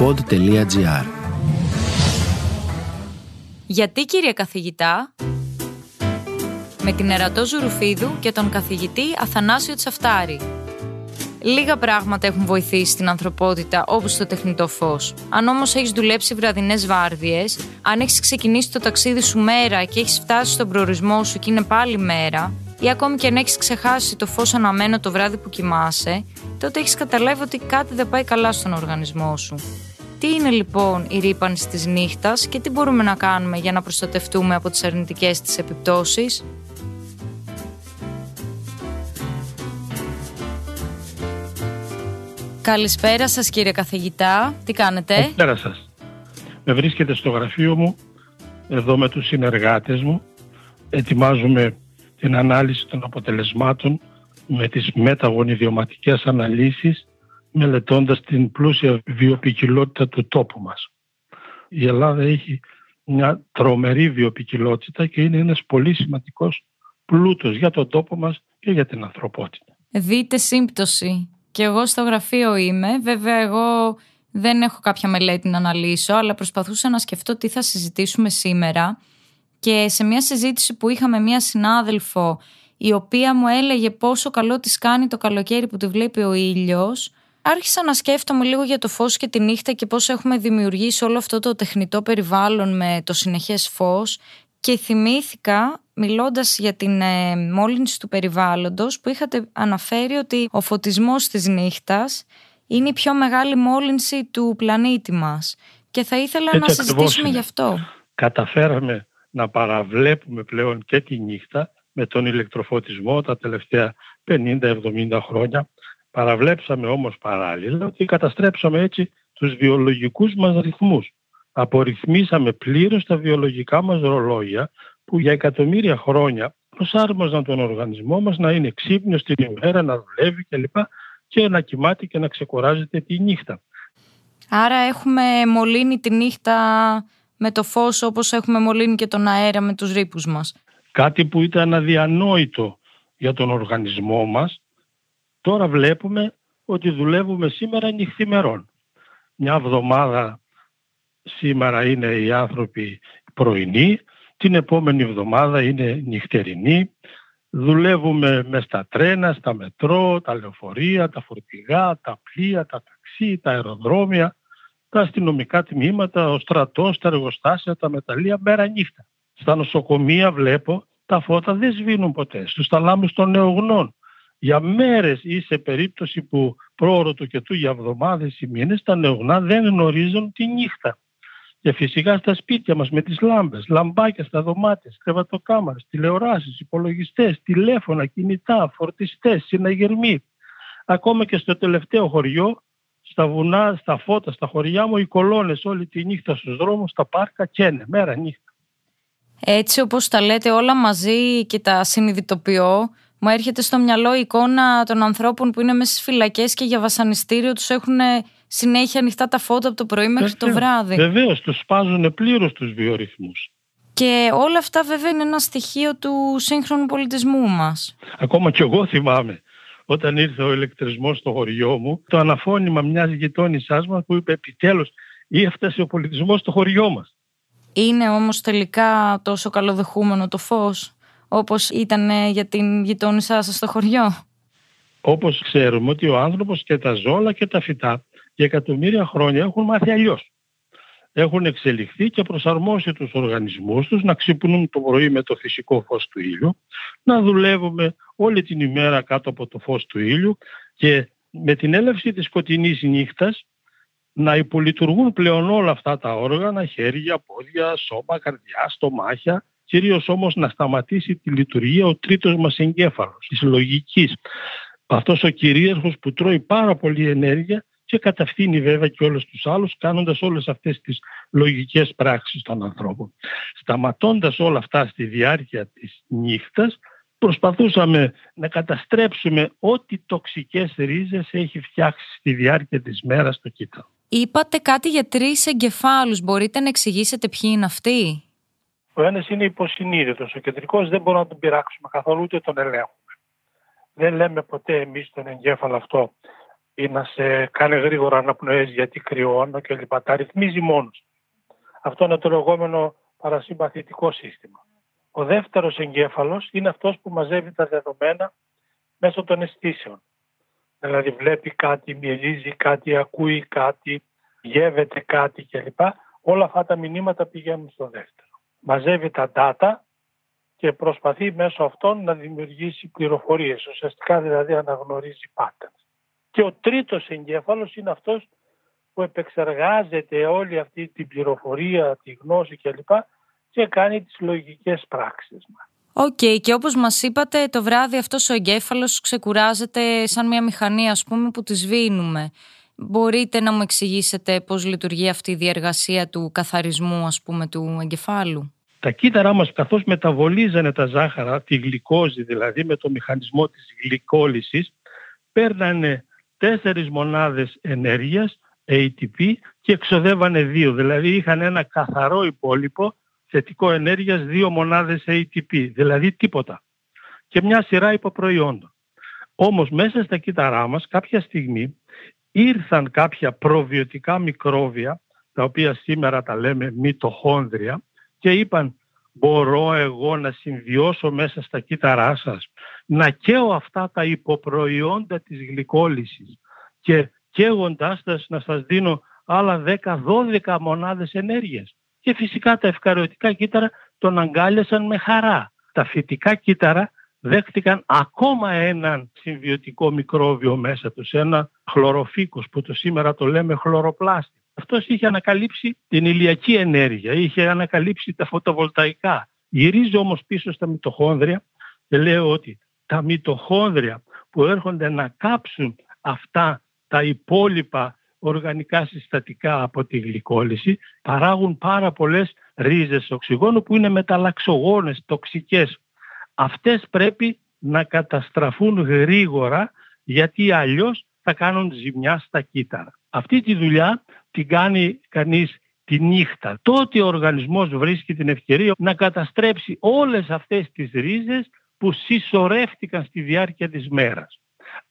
pod.gr Γιατί κύριε καθηγητά με την Ερατό Ζουρουφίδου και τον καθηγητή Αθανάσιο Τσαφτάρη. Λίγα πράγματα έχουν βοηθήσει την ανθρωπότητα όπως το τεχνητό φως. Αν όμως έχεις δουλέψει βραδινές βάρδιες, αν έχεις ξεκινήσει το ταξίδι σου μέρα και έχεις φτάσει στον προορισμό σου και είναι πάλι μέρα, ή ακόμη και αν έχεις ξεχάσει το φως αναμένο το βράδυ που κοιμάσαι, τότε έχεις καταλάβει ότι κάτι δεν πάει καλά στον οργανισμό σου. Τι είναι λοιπόν η ρήπανση της νύχτας και τι μπορούμε να κάνουμε για να προστατευτούμε από τις αρνητικές της επιπτώσεις; Καλησπέρα σας κύριε καθηγητά, τι κάνετε; Καλησπέρα σας. Με βρίσκεται στο γραφείο μου, εδώ με τους συνεργάτες μου. Ετοιμάζουμε την ανάλυση των αποτελεσμάτων με τις μεταγωνιδιωματικές αναλύσεις μελετώντας την πλούσια βιοπικιλότητα του τόπου μας. Η Ελλάδα έχει μια τρομερή βιοπικιλότητα και είναι ένας πολύ σημαντικός πλούτος για τον τόπο μας και για την ανθρωπότητα. Δείτε σύμπτωση. Και εγώ στο γραφείο είμαι. Βέβαια εγώ δεν έχω κάποια μελέτη να αναλύσω, αλλά προσπαθούσα να σκεφτώ τι θα συζητήσουμε σήμερα. Και σε μια συζήτηση που είχαμε μια συνάδελφο η οποία μου έλεγε πόσο καλό της κάνει το καλοκαίρι που τη βλέπει ο ήλιος άρχισα να σκέφτομαι λίγο για το φως και τη νύχτα και πώς έχουμε δημιουργήσει όλο αυτό το τεχνητό περιβάλλον με το συνεχές φως και θυμήθηκα μιλώντας για την ε, μόλυνση του περιβάλλοντος που είχατε αναφέρει ότι ο φωτισμός της νύχτας είναι η πιο μεγάλη μόλυνση του πλανήτη μας και θα ήθελα να συζητήσουμε γι' αυτό. Καταφέραμε να παραβλέπουμε πλέον και τη νύχτα με τον ηλεκτροφωτισμό τα τελευταία 50-70 χρόνια. Παραβλέψαμε όμως παράλληλα ότι καταστρέψαμε έτσι τους βιολογικούς μας ρυθμούς. Απορριθμίσαμε πλήρως τα βιολογικά μας ρολόγια που για εκατομμύρια χρόνια προσάρμοζαν τον οργανισμό μας να είναι ξύπνιος την ημέρα, να δουλεύει κλπ. και να κοιμάται και να ξεκοράζεται τη νύχτα. Άρα έχουμε μολύνει τη νύχτα με το φως όπως έχουμε μολύνει και τον αέρα με τους ρήπους μας. Κάτι που ήταν αδιανόητο για τον οργανισμό μας, τώρα βλέπουμε ότι δουλεύουμε σήμερα νυχθημερών. Μια εβδομάδα σήμερα είναι οι άνθρωποι πρωινοί, την επόμενη εβδομάδα είναι νυχτερινή. Δουλεύουμε μες στα τρένα, στα μετρό, τα λεωφορεία, τα φορτηγά, τα πλοία, τα ταξί, τα αεροδρόμια τα αστυνομικά τμήματα, ο στρατός, τα εργοστάσια, τα μεταλλεία μέρα νύχτα. Στα νοσοκομεία βλέπω τα φώτα δεν σβήνουν ποτέ. Στους ταλάμους των νεογνών. Για μέρες ή σε περίπτωση που πρόωρο του και του για εβδομάδες ή μήνες τα νεογνά δεν γνωρίζουν τη νύχτα. Και φυσικά στα σπίτια μας με τις λάμπες, λαμπάκια στα δωμάτια, κρεβατοκάμαρες, τηλεοράσεις, υπολογιστές, τηλέφωνα, κινητά, φορτιστές, συναγερμοί. Ακόμα και στο τελευταίο χωριό στα βουνά, στα φώτα, στα χωριά μου, οι κολόνες όλη τη νύχτα στους δρόμους, στα πάρκα καίνε, μέρα νύχτα. Έτσι όπως τα λέτε όλα μαζί και τα συνειδητοποιώ, μου έρχεται στο μυαλό η εικόνα των ανθρώπων που είναι μέσα στις φυλακές και για βασανιστήριο τους έχουν συνέχεια ανοιχτά τα φώτα από το πρωί μέχρι το βράδυ. Βεβαίως, τους σπάζουν πλήρως τους βιορυθμούς. Και όλα αυτά βέβαια είναι ένα στοιχείο του σύγχρονου πολιτισμού μας. Ακόμα κι εγώ θυμάμαι όταν ήρθε ο ηλεκτρισμός στο χωριό μου, το αναφώνημα μιας γειτόνισσάς μας που είπε επιτέλους ή έφτασε ο πολιτισμός στο χωριό μας. Είναι όμως τελικά τόσο καλοδεχούμενο το φως; Όπως ήταν για την γειτόνισσά σας στο χωριό; Όπως ξέρουμε ότι ο άνθρωπος και τα ζώα και τα φυτά για εκατομμύρια χρόνια έχουν μάθει αλλιώς έχουν εξελιχθεί και προσαρμόσει τους οργανισμούς τους να ξυπνούν το πρωί με το φυσικό φως του ήλιου, να δουλεύουμε όλη την ημέρα κάτω από το φως του ήλιου και με την έλευση της σκοτεινής νύχτας να υπολειτουργούν πλέον όλα αυτά τα όργανα, χέρια, πόδια, σώμα, καρδιά, στομάχια, κυρίως όμως να σταματήσει τη λειτουργία ο τρίτος μας εγκέφαλος, της λογικής. Αυτός ο κυρίαρχος που τρώει πάρα πολύ ενέργεια και κατευθύνει βέβαια και όλους τους άλλους κάνοντας όλες αυτές τις λογικές πράξεις των ανθρώπων. Σταματώντας όλα αυτά στη διάρκεια της νύχτας προσπαθούσαμε να καταστρέψουμε ό,τι τοξικές ρίζες έχει φτιάξει στη διάρκεια της μέρας στο κύτταρο. Είπατε κάτι για τρεις εγκεφάλους. Μπορείτε να εξηγήσετε ποιοι είναι αυτοί; Ο ένας είναι υποσυνείδητος. Ο κεντρικός δεν μπορούμε να τον πειράξουμε καθόλου ούτε τον ελέγχουμε. Δεν λέμε ποτέ εμείς τον εγκέφαλο αυτό ή να σε κάνει γρήγορα αναπνοές γιατί κρυώνω και λοιπά. Τα ρυθμίζει μόνος. Αυτό είναι το λεγόμενο παρασυμπαθητικό σύστημα. Ο δεύτερος εγκέφαλος είναι αυτός που μαζεύει τα δεδομένα μέσω των αισθήσεων. Δηλαδή βλέπει κάτι, μυρίζει κάτι, ακούει κάτι, γεύεται κάτι κλπ. Όλα αυτά τα μηνύματα πηγαίνουν στο δεύτερο. Μαζεύει τα data και προσπαθεί μέσω αυτών να δημιουργήσει πληροφορίες. Ουσιαστικά δηλαδή αναγνωρίζει patterns. Και ο τρίτος εγκέφαλος είναι αυτός που επεξεργάζεται όλη αυτή την πληροφορία, τη γνώση κλπ. και κάνει τις λογικές πράξεις μας. OK, okay, και όπως μας είπατε το βράδυ αυτός ο εγκέφαλος ξεκουράζεται σαν μια μηχανή ας πούμε που τη σβήνουμε. Μπορείτε να μου εξηγήσετε πώς λειτουργεί αυτή η διεργασία του καθαρισμού ας πούμε του εγκεφάλου; Τα κύτταρά μας καθώς μεταβολίζανε τα ζάχαρα, τη γλυκόζη δηλαδή με το μηχανισμό της γλυκόλυσης, παίρνανε τέσσερις μονάδες ενέργειας, ATP, και εξοδεύανε δύο. Δηλαδή είχαν ένα καθαρό υπόλοιπο θετικό ενέργειας δύο μονάδες ATP, δηλαδή τίποτα. Και μια σειρά υποπροϊόντων. Όμως μέσα στα κύτταρά μας κάποια στιγμή ήρθαν κάποια προβιωτικά μικρόβια, τα οποία σήμερα τα λέμε μυτοχόνδρια, και είπαν μπορώ εγώ να συμβιώσω μέσα στα κύτταρά σας, να καίω αυτά τα υποπροϊόντα της γλυκόλυσης και καίγοντάς τα να σας δίνω άλλα 10-12 μονάδες ενέργειας. Και φυσικά τα ευκαριωτικά κύτταρα τον αγκάλιασαν με χαρά. Τα φυτικά κύτταρα δέχτηκαν ακόμα έναν συμβιωτικό μικρόβιο μέσα τους, ένα χλωροφύκος που το σήμερα το λέμε χλωροπλάστη. Αυτός είχε ανακαλύψει την ηλιακή ενέργεια, είχε ανακαλύψει τα φωτοβολταϊκά. Γυρίζω όμως πίσω στα μυτοχόνδρια και λέω ότι τα μυτοχόνδρια που έρχονται να κάψουν αυτά τα υπόλοιπα οργανικά συστατικά από τη γλυκόλυση παράγουν πάρα πολλές ρίζες οξυγόνου που είναι μεταλλαξογόνες, τοξικές. Αυτές πρέπει να καταστραφούν γρήγορα γιατί αλλιώς θα κάνουν ζημιά στα κύτταρα. Αυτή τη δουλειά την κάνει κανείς τη νύχτα. Τότε ο οργανισμός βρίσκει την ευκαιρία να καταστρέψει όλες αυτές τις ρίζες που συσσωρεύτηκαν στη διάρκεια της μέρας.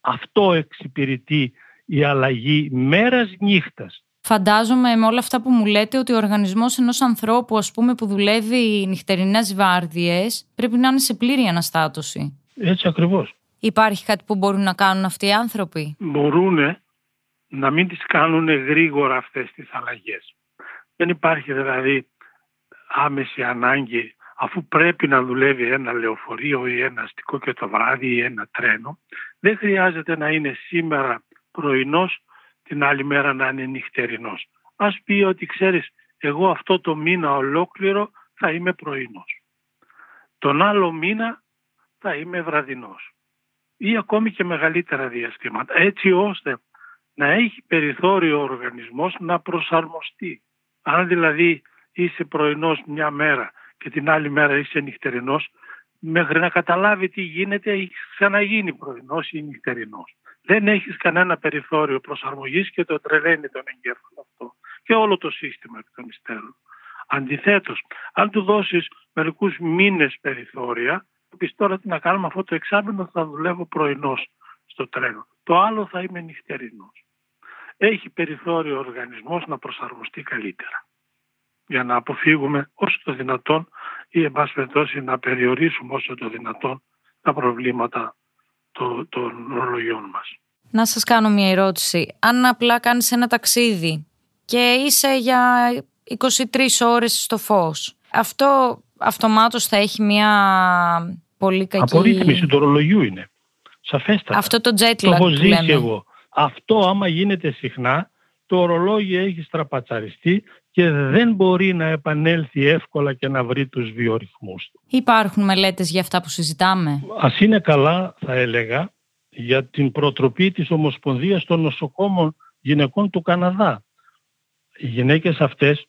Αυτό εξυπηρετεί η αλλαγή μέρας νύχτας. Φαντάζομαι με όλα αυτά που μου λέτε ότι ο οργανισμός ενός ανθρώπου ας πούμε που δουλεύει νυχτερινές βάρδιες πρέπει να είναι σε πλήρη αναστάτωση. Έτσι ακριβώς. Υπάρχει κάτι που μπορούν να κάνουν αυτοί οι άνθρωποι; Μπορούν να μην τις κάνουν γρήγορα αυτές τις αλλαγές. Δεν υπάρχει δηλαδή άμεση ανάγκη αφού πρέπει να δουλεύει ένα λεωφορείο ή ένα αστικό και το βράδυ ή ένα τρένο δεν χρειάζεται να είναι σήμερα πρωινός την άλλη μέρα να είναι νυχτερινός. Ας πει ότι ξέρεις εγώ αυτό το μήνα ολόκληρο θα είμαι πρωινός. Τον άλλο μήνα θα είμαι βραδινός ή ακόμη και μεγαλύτερα διαστήματα έτσι ώστε να έχει περιθώριο ο οργανισμός να προσαρμοστεί. Αν δηλαδή είσαι πρωινός μια μέρα και την άλλη μέρα είσαι νυχτερινός, μέχρι να καταλάβει τι γίνεται έχει ξαναγίνει πρωινός ή νυχτερινός. Δεν έχεις κανένα περιθώριο προσαρμογής και το τρελαίνει τον εγκέφαλο αυτό και όλο το σύστημα εκ των υστέρων. Αντιθέτως, αν του δώσεις μερικούς μήνες περιθώρια, θα πεις τώρα τι να κάνουμε αυτό το εξάμεινο θα δουλεύω πρωινός στο τρένο. Το άλλο θα είμαι νυχτερινός έχει περιθώριο ο οργανισμός να προσαρμοστεί καλύτερα για να αποφύγουμε όσο το δυνατόν ή εν πάση να περιορίσουμε όσο το δυνατόν τα προβλήματα των ρολογιών μας. Να σας κάνω μια ερώτηση. Αν απλά κάνεις ένα ταξίδι και είσαι για 23 ώρες στο φως, αυτό αυτομάτως θα έχει μια πολύ κακή... Απορρίθμιση του ρολογιού είναι. Σαφέστατα. Αυτό το jet lag το έχω ζήσει εγώ. Αυτό άμα γίνεται συχνά, το ορολόγιο έχει στραπατσαριστεί και δεν μπορεί να επανέλθει εύκολα και να βρει τους βιορυθμούς του. Υπάρχουν μελέτες για αυτά που συζητάμε; Ας είναι καλά, θα έλεγα, για την προτροπή της Ομοσπονδίας των Νοσοκόμων Γυναικών του Καναδά. Οι γυναίκες αυτές,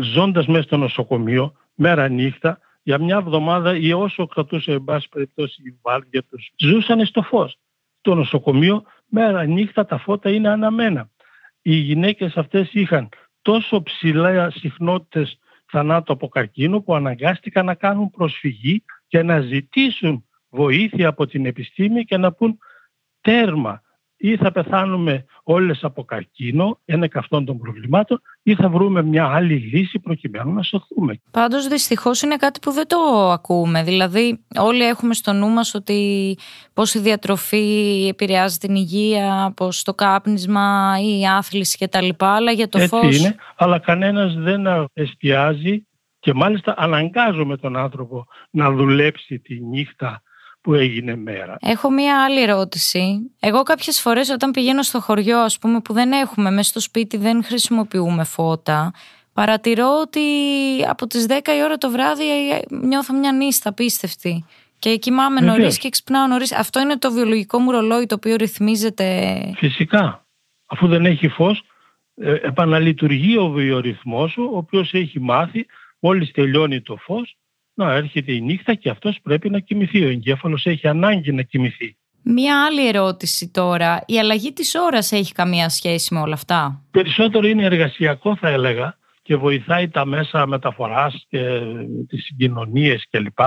ζώντας μέσα στο νοσοκομείο, μέρα νύχτα, για μια εβδομάδα ή όσο κρατούσε εν πάση περιπτώσει η βάρδια τους, ζούσαν στο φως. Το νοσοκομείο μέρα νύχτα τα φώτα είναι αναμένα. Οι γυναίκες αυτές είχαν τόσο ψηλά συχνότητες θανάτου από καρκίνο που αναγκάστηκαν να κάνουν προσφυγή και να ζητήσουν βοήθεια από την επιστήμη και να πούν τέρμα ή θα πεθάνουμε όλες από καρκίνο, ένα εκ αυτών των προβλημάτων, ή θα βρούμε μια άλλη λύση προκειμένου να σωθούμε. Πάντως δυστυχώς είναι κάτι που δεν το ακούμε. Δηλαδή όλοι έχουμε στο νου μας ότι πώς η διατροφή επηρεάζει την υγεία, πώς το κάπνισμα ή η άθληση κτλ. Αλλά για το Έτσι φως... είναι, αλλά κανένας δεν εστιάζει και μάλιστα αναγκάζουμε τον άνθρωπο να δουλέψει τη νύχτα που έγινε μέρα. Έχω μία άλλη ερώτηση. Εγώ κάποιες φορές όταν πηγαίνω στο χωριό ας πούμε που δεν έχουμε μέσα στο σπίτι δεν χρησιμοποιούμε φώτα παρατηρώ ότι από τις 10 η ώρα το βράδυ νιώθω μια νύστα απίστευτη και κοιμάμαι νωρίς και ξυπνάω νωρίς. Αυτό είναι το βιολογικό μου ρολόι το οποίο ρυθμίζεται. Φυσικά. Αφού δεν έχει φως ε, επαναλειτουργεί ο βιορυθμός σου ο οποίος έχει μάθει μόλις τελειώνει το φως να έρχεται η νύχτα και αυτός πρέπει να κοιμηθεί. Ο εγκέφαλος έχει ανάγκη να κοιμηθεί. Μία άλλη ερώτηση τώρα. Η αλλαγή της ώρας έχει καμία σχέση με όλα αυτά; Περισσότερο είναι εργασιακό θα έλεγα και βοηθάει τα μέσα μεταφοράς και τις συγκοινωνίες κλπ.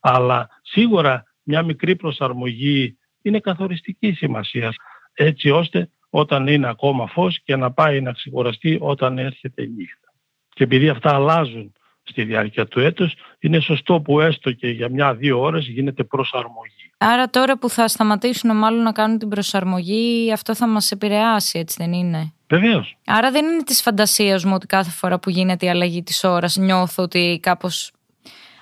Αλλά σίγουρα μια μικρή προσαρμογή είναι καθοριστική σημασία έτσι ώστε όταν είναι ακόμα φως και να πάει να ξεκουραστεί όταν έρχεται η νύχτα. Και επειδή αυτά αλλάζουν στη διάρκεια του έτους, είναι σωστό που έστω και για μια-δύο ώρες γίνεται προσαρμογή. Άρα τώρα που θα σταματήσουν μάλλον να κάνουν την προσαρμογή, αυτό θα μας επηρεάσει, έτσι δεν είναι; Βεβαίως. Άρα δεν είναι της φαντασίας μου ότι κάθε φορά που γίνεται η αλλαγή της ώρας νιώθω ότι κάπως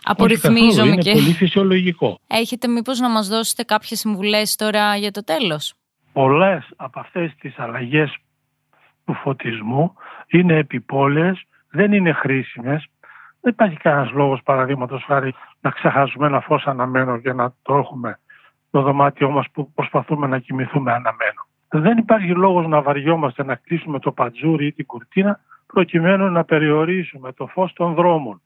απορριθμίζομαι. Είναι και... πολύ φυσιολογικό. Έχετε μήπως να μας δώσετε κάποιες συμβουλές τώρα για το τέλος; Πολλές από αυτές τις αλλαγές του φωτισμού είναι επιπόλαιες, δεν είναι χρήσιμες δεν υπάρχει κανένας λόγος, παραδείγματος χάρη, να ξεχάσουμε ένα φως αναμένο και να το έχουμε στο δωμάτιό μας που προσπαθούμε να κοιμηθούμε αναμένο. Δεν υπάρχει λόγος να βαριόμαστε να κλείσουμε το πατζούρι ή την κουρτίνα προκειμένου να περιορίσουμε το φως των δρόμων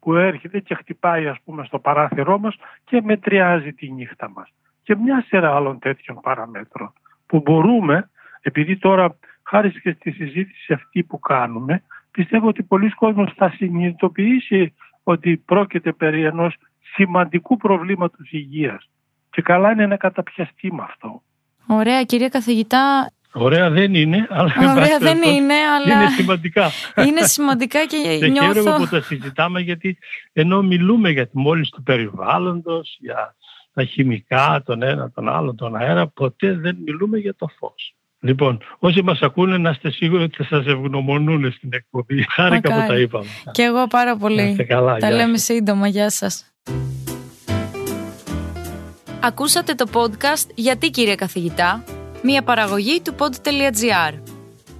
που έρχεται και χτυπάει ας πούμε στο παράθυρό μας και μετριάζει τη νύχτα μας. Και μια σειρά άλλων τέτοιων παραμέτρων που μπορούμε, επειδή τώρα χάρη και στη συζήτηση αυτή που κάνουμε, πιστεύω ότι πολλοί κόσμος θα συνειδητοποιήσει ότι πρόκειται περί ενός σημαντικού προβλήματος υγείας. Και καλά είναι να καταπιαστεί με αυτό. Ωραία κύριε καθηγητά. Ωραία δεν είναι, αλλά Ωραία δεν είναι, αλλά είναι σημαντικά. Είναι σημαντικά και, και νιώθω... χαίρομαι που τα συζητάμε γιατί ενώ μιλούμε για τη μόλις του περιβάλλοντος, για τα χημικά, τον ένα, τον άλλο, τον αέρα, ποτέ δεν μιλούμε για το φως. Λοιπόν, όσοι μας ακούνε να είστε σίγουροι ότι θα σας ευγνωμονούν στην εκπομπή. Χάρηκα που τα είπαμε. Και εγώ πάρα πολύ. καλά, τα λέμε σύντομα. Γεια σας. Ακούσατε το podcast «Γιατί κύριε καθηγητά» μια παραγωγή του pod.gr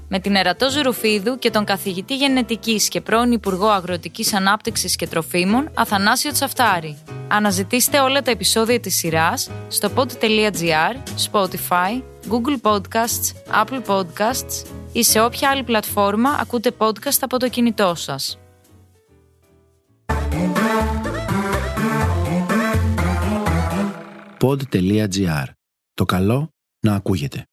με την Ερατό Ζουρουφίδου και τον καθηγητή γενετικής και πρώην Υπουργό Αγροτικής Ανάπτυξης και Τροφίμων Αθανάσιο Τσαφτάρη. Αναζητήστε όλα τα επεισόδια της σειράς στο pod.gr, Spotify, Google Podcasts, Apple Podcasts ή σε όποια άλλη πλατφόρμα ακούτε podcast από το κινητό σας. Pod.gr. Το καλό να ακούγεται.